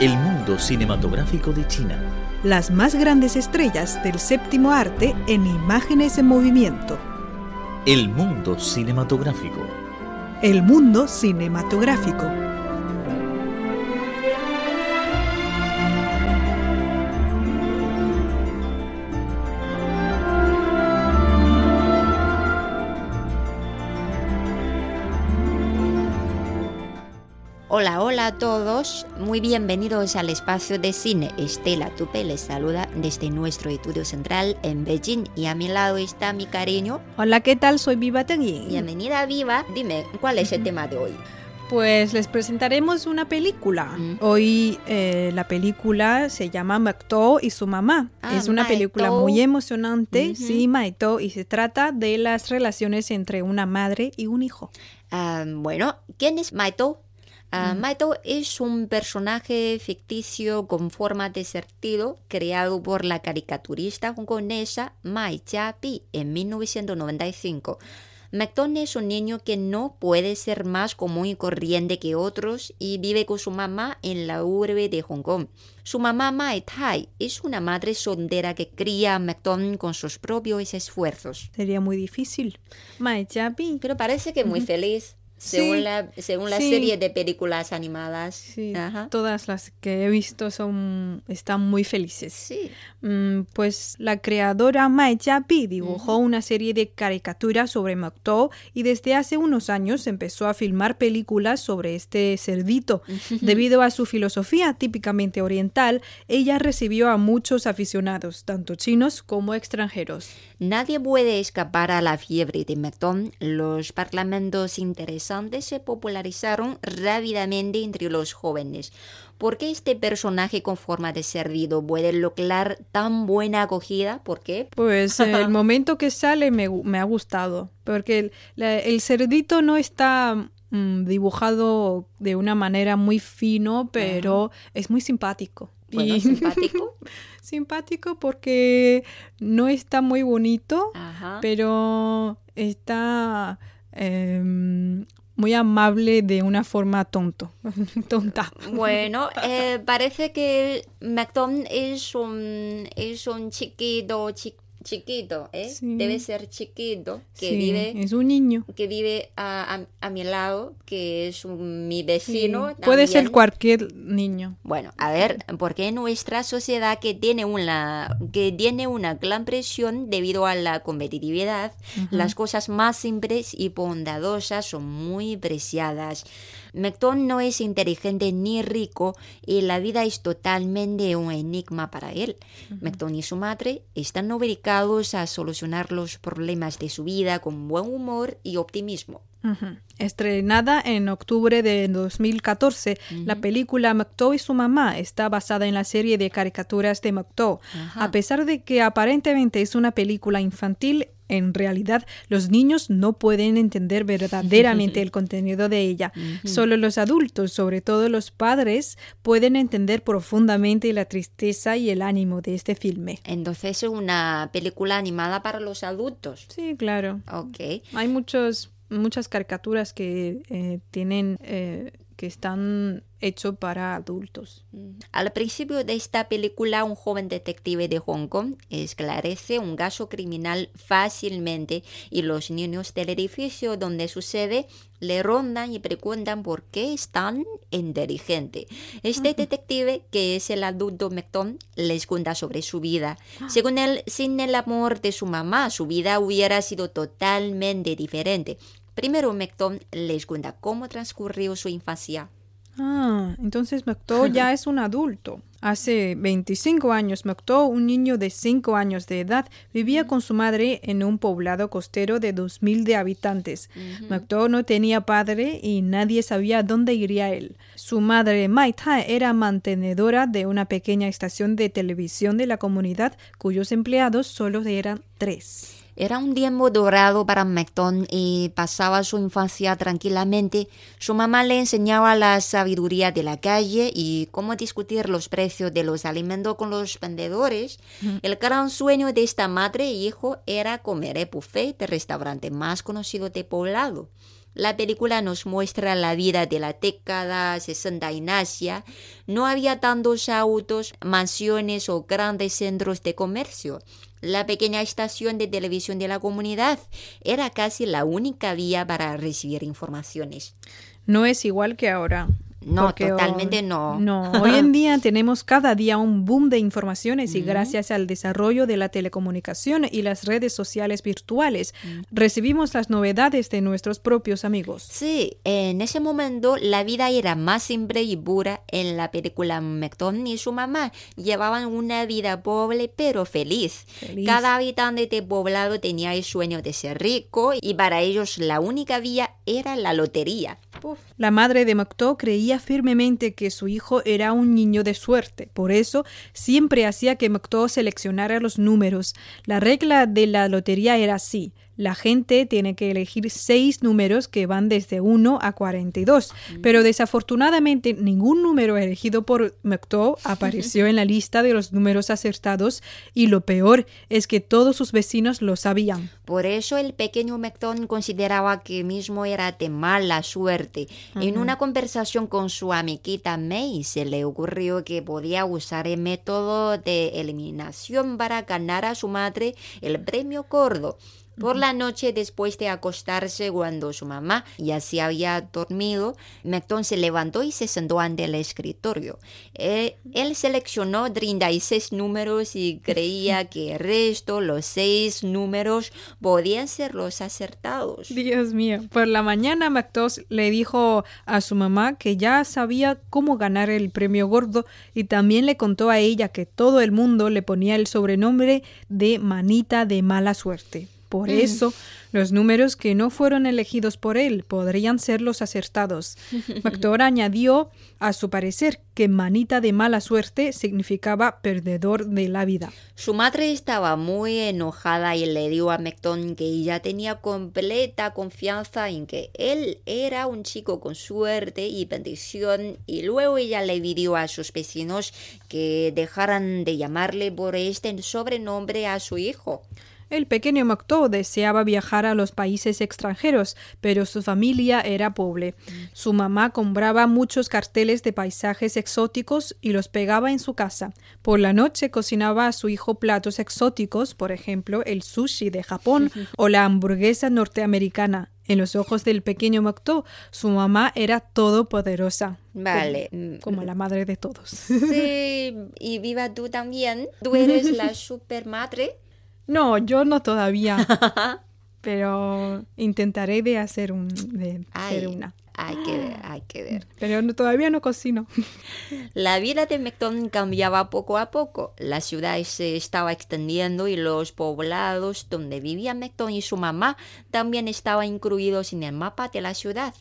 El mundo cinematográfico de China. Las más grandes estrellas del séptimo arte en imágenes en movimiento. El mundo cinematográfico. El mundo cinematográfico. Hola, hola a todos. Muy bienvenidos al espacio de cine. Estela Tupe les saluda desde nuestro estudio central en Beijing y a mi lado está mi cariño. Hola, ¿qué tal? Soy Viva Tengyin. Bienvenida, Viva. Dime, ¿cuál es el tema de hoy? Pues les presentaremos una película. Mm. Hoy eh, la película se llama McTow y su mamá. Ah, es una película muy emocionante, sí, Maito, y se trata de las relaciones entre una madre y un hijo. Ah, bueno, ¿quién es Maito? Ah, Maito es un personaje ficticio con forma de sentido creado por la caricaturista hongkonesa Mai Jiabi en 1995. McTon es un niño que no puede ser más común y corriente que otros y vive con su mamá en la urbe de Hong Kong. Su mamá Mai Tai es una madre soltera que cría a McTon con sus propios esfuerzos. Sería muy difícil. Mai Jiabi. Pero parece que muy feliz, según Sí, la, según la sí. serie de películas animadas. Sí, Ajá. todas las que he visto son están muy felices. Mm, pues la creadora Mai Jiabi dibujó una serie de caricaturas sobre McTow y desde hace unos años empezó a filmar películas sobre este cerdito. Debido a su filosofía típicamente oriental, ella recibió a muchos aficionados, tanto chinos como extranjeros. Nadie puede escapar a la fiebre de McDonald. Los parlamentos interesantes se popularizaron rápidamente entre los jóvenes. ¿Por qué este personaje con forma de cerdito puede lograr tan buena acogida? ¿Por qué? Pues eh, el momento que sale me, ha gustado, porque el, la- el cerdito no está mm, dibujado de una manera muy fino, pero es muy simpático. Bueno, simpático. simpático porque no está muy bonito, Ajá. pero está em, muy amable de una forma tonto, tonta. Bueno, eh, parece que McDonald es un, es un chiquito, chi- chiquito, ¿eh? Sí. Debe ser chiquito, que Sí, vive, es un niño. que vive a, a- a mi lado, que es un- mi vecino. Sí, Puede ser cualquier niño. Bueno, a ver, porque nuestra sociedad que tiene una que tiene una gran presión debido a la competitividad, las cosas más simples y bondadosas son muy preciadas. McDonald no es inteligente ni rico y la vida es totalmente un enigma para él. McDonald y su madre están obligados a solucionar los problemas de su vida con buen humor y optimismo. Estrenada en octubre de 2014, la película McTow y su mamá está basada en la serie de caricaturas de McTow. A pesar de que aparentemente es una película infantil, en realidad los niños no pueden entender verdaderamente el contenido de ella. Solo los adultos, sobre todo los padres, pueden entender profundamente la tristeza y el ánimo de este filme. Entonces es una película animada para los adultos. Sí, claro. Ok. Hay muchos, muchas caricaturas que eh, tienen eh, que están hechos para adultos. Al principio de esta película, un joven detective de Hong Kong esclarece un caso criminal fácilmente y los niños del edificio donde sucede le rondan y preguntan por qué es tan inteligente. Este detective, que es el adulto McTon, les cuenta sobre su vida. Según él, sin el amor de su mamá, su vida hubiera sido totalmente diferente. Primero, McTon les cuenta cómo transcurrió su infancia. Ah, entonces McTow ya es un adulto. Hace 25 años, McTow, un niño de 5 años de edad, vivía con su madre en un poblado costero de 2.000 de habitantes. McTow no tenía padre y nadie sabía dónde iría él. Su madre, Mai Tai, era mantenedora de una pequeña estación de televisión de la comunidad cuyos empleados solo eran tres. Era un tiempo dorado para McTon y pasaba su infancia tranquilamente. Su mamá le enseñaba la sabiduría de la calle y cómo discutir los precios de los alimentos con los vendedores. El gran sueño de esta madre e hijo era comer el buffet del restaurante más conocido de poblado. La película nos muestra la vida de la década 60 en Asia. No había tantos autos, mansiones o grandes centros de comercio. La pequeña estación de televisión de la comunidad era casi la única vía para recibir informaciones. No es igual que ahora. No, Porque totalmente hoy- no. No, hoy en día tenemos cada día un boom de informaciones y gracias al desarrollo de la telecomunicación y las redes sociales virtuales, recibimos las novedades de nuestros propios amigos. Sí, en ese momento la vida era más simple y pura. En la película McDonald y su mamá llevaban una vida pobre pero feliz. Feliz. Cada habitante de poblado tenía el sueño de ser rico y para ellos la única vía era la lotería. La madre de Mocteau creía firmemente que su hijo era un niño de suerte. Por eso siempre hacía que Mocteau seleccionara los números. La regla de la lotería era así. La gente tiene que elegir seis números que van desde 1 a 42. Pero desafortunadamente ningún número elegido por Mocteau apareció en la lista de los números acertados y lo peor es que todos sus vecinos lo sabían. Por eso el pequeño Mecton consideraba que mismo era de mala suerte. En una conversación con su amiguita May se le ocurrió que podía usar el método de eliminación para ganar a su madre el premio gordo. Por la noche, después de acostarse, cuando su mamá ya se había dormido, Mecton se levantó y se sentó ante el escritorio. Él, él seleccionó 36 números y creía que el resto, los seis números, podían ser los acertados. Dios mío. Por la mañana Mactos le dijo a su mamá que ya sabía cómo ganar el premio gordo y también le contó a ella que todo el mundo le ponía el sobrenombre de manita de mala suerte. Por eso, los números que no fueron elegidos por él podrían ser los acertados. Mactor añadió, a su parecer, que manita de mala suerte significaba perdedor de la vida. Su madre estaba muy enojada y le dijo a Mecton que ella tenía completa confianza en que él era un chico con suerte y bendición y luego ella le pidió a sus vecinos que dejaran de llamarle por este sobrenombre a su hijo. El pequeño Mocteau deseaba viajar a los países extranjeros, pero su familia era pobre. Su mamá compraba muchos carteles de paisajes exóticos y los pegaba en su casa. Por la noche cocinaba a su hijo platos exóticos, por ejemplo, el sushi de Japón o la hamburguesa norteamericana. En los ojos del pequeño Mocteau, su mamá era todopoderosa. Vale. Como, como la madre de todos. Sí, y viva tú también. Tú eres la supermadre. No, yo no todavía. pero intentaré de hacer un, de Ay, ser una. Hay que ver, hay que ver. Pero no- todavía no cocino. La vida de Mecton cambiaba poco a poco. La ciudad se estaba extendiendo y los poblados donde vivía Mecton y su mamá también estaban incluidos en el mapa de la ciudad.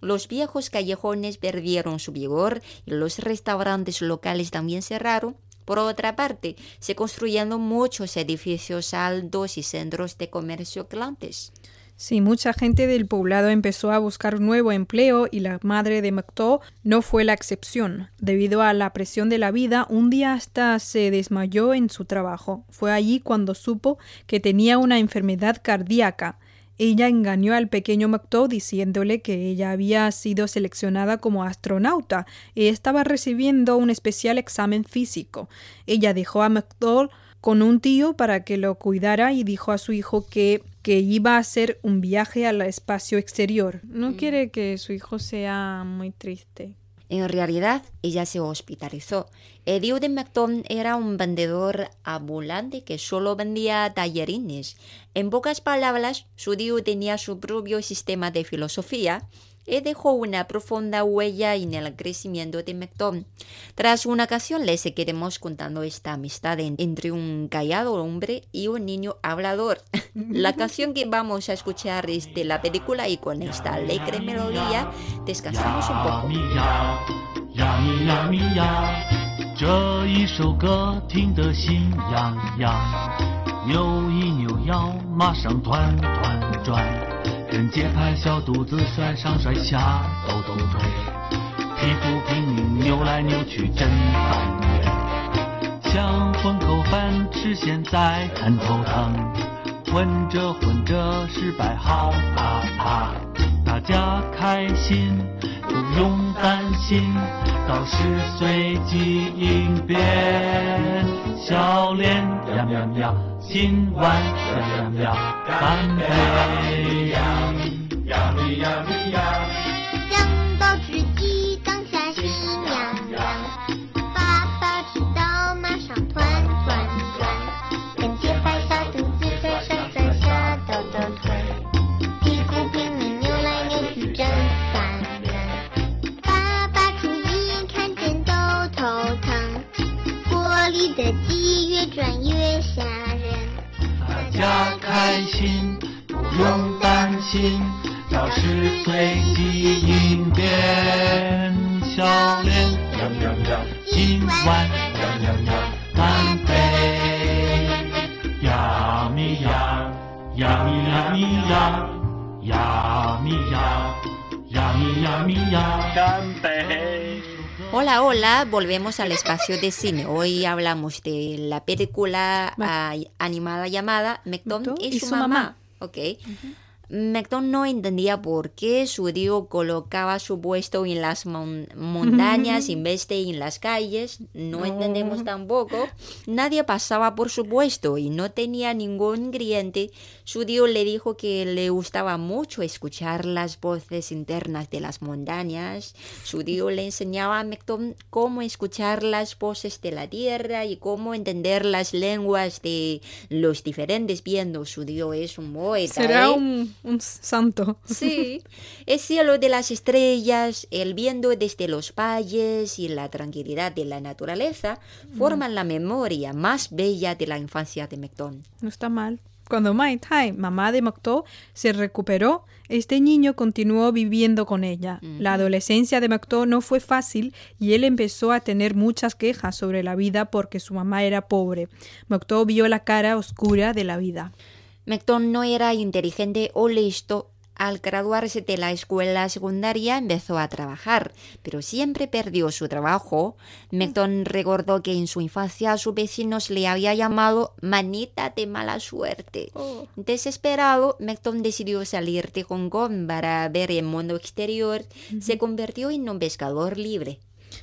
Los viejos callejones perdieron su vigor y los restaurantes locales también cerraron. Por otra parte, se construyeron muchos edificios altos y centros de comercio grandes. Sí, mucha gente del poblado empezó a buscar nuevo empleo y la madre de Mocteau no fue la excepción. Debido a la presión de la vida, un día hasta se desmayó en su trabajo. Fue allí cuando supo que tenía una enfermedad cardíaca. Ella engañó al pequeño Mocteau diciéndole que ella había sido seleccionada como astronauta y estaba recibiendo un especial examen físico. Ella dejó a Mocteau con un tío para que lo cuidara y dijo a su hijo que, que iba a hacer un viaje al espacio exterior. No quiere que su hijo sea muy triste. En realidad, ella se hospitalizó. Tío de Macton era un vendedor ambulante que solo vendía tallerines. En pocas palabras, su tío tenía su propio sistema de filosofía dejó una profunda huella en el crecimiento de Macton. Tras una ocasión les seguiremos contando esta amistad en- entre un callado hombre y un niño hablador. La canción que vamos a escuchar es de la película y con esta alegre melodía descansamos un 呀 poco. 咪呀，呀咪呀咪呀，这一首歌听得心痒痒，扭一扭腰，马上团团转， 跟节拍小肚子甩上甩下，抖抖腿，皮肤拼命扭来扭去真烦人，想混口饭吃现在很头疼，混着混着失败好怕怕。大大家开心，不用担心，到十岁即应变。笑脸呀呀呀，今晚呀呀呀，干杯！呀咪呀咪呀，酱爆吃烦人。爸爸出一看见都头疼，锅里的鸡越转越吓人。大家开心，不用担心，到十岁即应变。笑脸呀呀呀，今晚呀呀呀，干杯！呀咪呀，呀咪呀咪呀，呀咪呀，Eh. Hola, hola, volvemos al espacio de cine. Hoy hablamos de la película animada llamada McDonald y, su, mamá. Mecton no entendía por qué su tío colocaba su puesto en las mon- montañas en vez de en las calles. No, entendemos tampoco. Nadie pasaba por su puesto y no tenía ningún ingrediente. Su tío le dijo que le gustaba mucho escuchar las voces internas de las montañas. Su tío le enseñaba a Mecton cómo escuchar las voces de la tierra y cómo entender las lenguas de los diferentes vientos. Su tío es un poeta. Será ¿eh? un, un santo. Sí, el cielo de las estrellas, el viento desde los valles y la tranquilidad de la naturaleza forman la memoria más bella de la infancia de Mecton. No está mal. Cuando Mai Tai, mamá de Mokto, se recuperó, este niño continuó viviendo con ella. La adolescencia de Mokto no fue fácil y él empezó a tener muchas quejas sobre la vida porque su mamá era pobre. Mokto vio la cara oscura de la vida. Mecton no era inteligente o listo. Al graduarse de la escuela secundaria empezó a trabajar, pero siempre perdió su trabajo. Mecton recordó que en su infancia su vecino le había llamado manita de mala suerte. Desesperado, Mecton decidió salir de Hong Kong para ver el mundo exterior. Se convirtió en un pescador libre.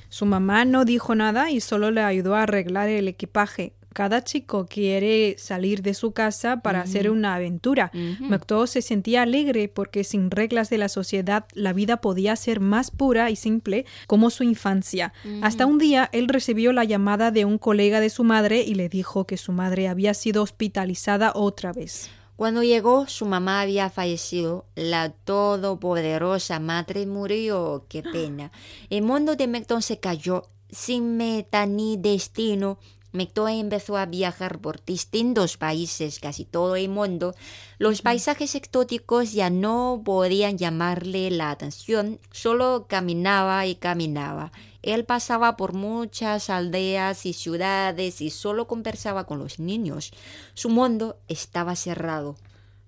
Su mamá no dijo nada y solo le ayudó a arreglar el equipaje. Cada chico quiere salir de su casa para hacer una aventura. Mokto se sentía alegre porque sin reglas de la sociedad la vida podía ser más pura y simple como su infancia. Hasta un día él recibió la llamada de un colega de su madre y le dijo que su madre había sido hospitalizada otra vez. Cuando llegó, su mamá había fallecido. La todopoderosa madre murió. Qué pena. El mundo de Mecton se cayó sin meta ni destino. Mecton empezó a viajar por distintos países, casi todo el mundo. Los paisajes exóticos ya no podían llamarle la atención, solo caminaba y caminaba. Él pasaba por muchas aldeas y ciudades y solo conversaba con los niños. Su mundo estaba cerrado.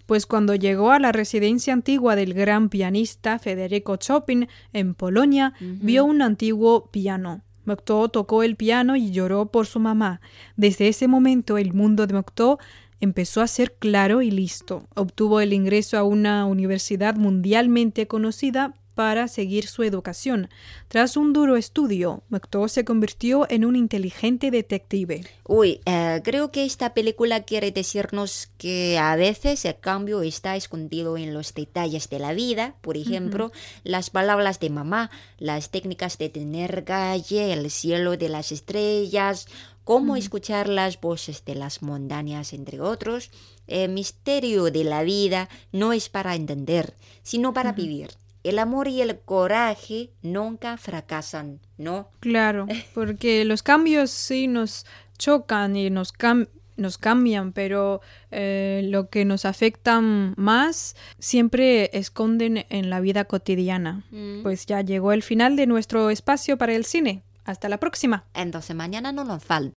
Pues cuando llegó a la residencia antigua del gran pianista Federico Chopin en Polonia, vio un antiguo piano. Mokto tocó el piano y lloró por su mamá. Desde ese momento el mundo de Mokto empezó a ser claro y listo. Obtuvo el ingreso a una universidad mundialmente conocida para seguir su educación. Tras un duro estudio, Mokto se convirtió en un inteligente detective. Uy, eh, creo que esta película quiere decirnos que a veces el cambio está escondido en los detalles de la vida. Por ejemplo, las palabras de mamá, las técnicas de tener calle, el cielo de las estrellas, cómo escuchar las voces de las montañas, entre otros. El misterio de la vida no es para entender, sino para vivir. El amor y el coraje nunca fracasan, ¿no? Claro, porque los cambios sí nos chocan y nos, cam- nos cambian, pero eh, lo que nos afectan más siempre esconden en la vida cotidiana. Pues ya llegó el final de nuestro espacio para el cine. Hasta la próxima. Entonces mañana no nos falta.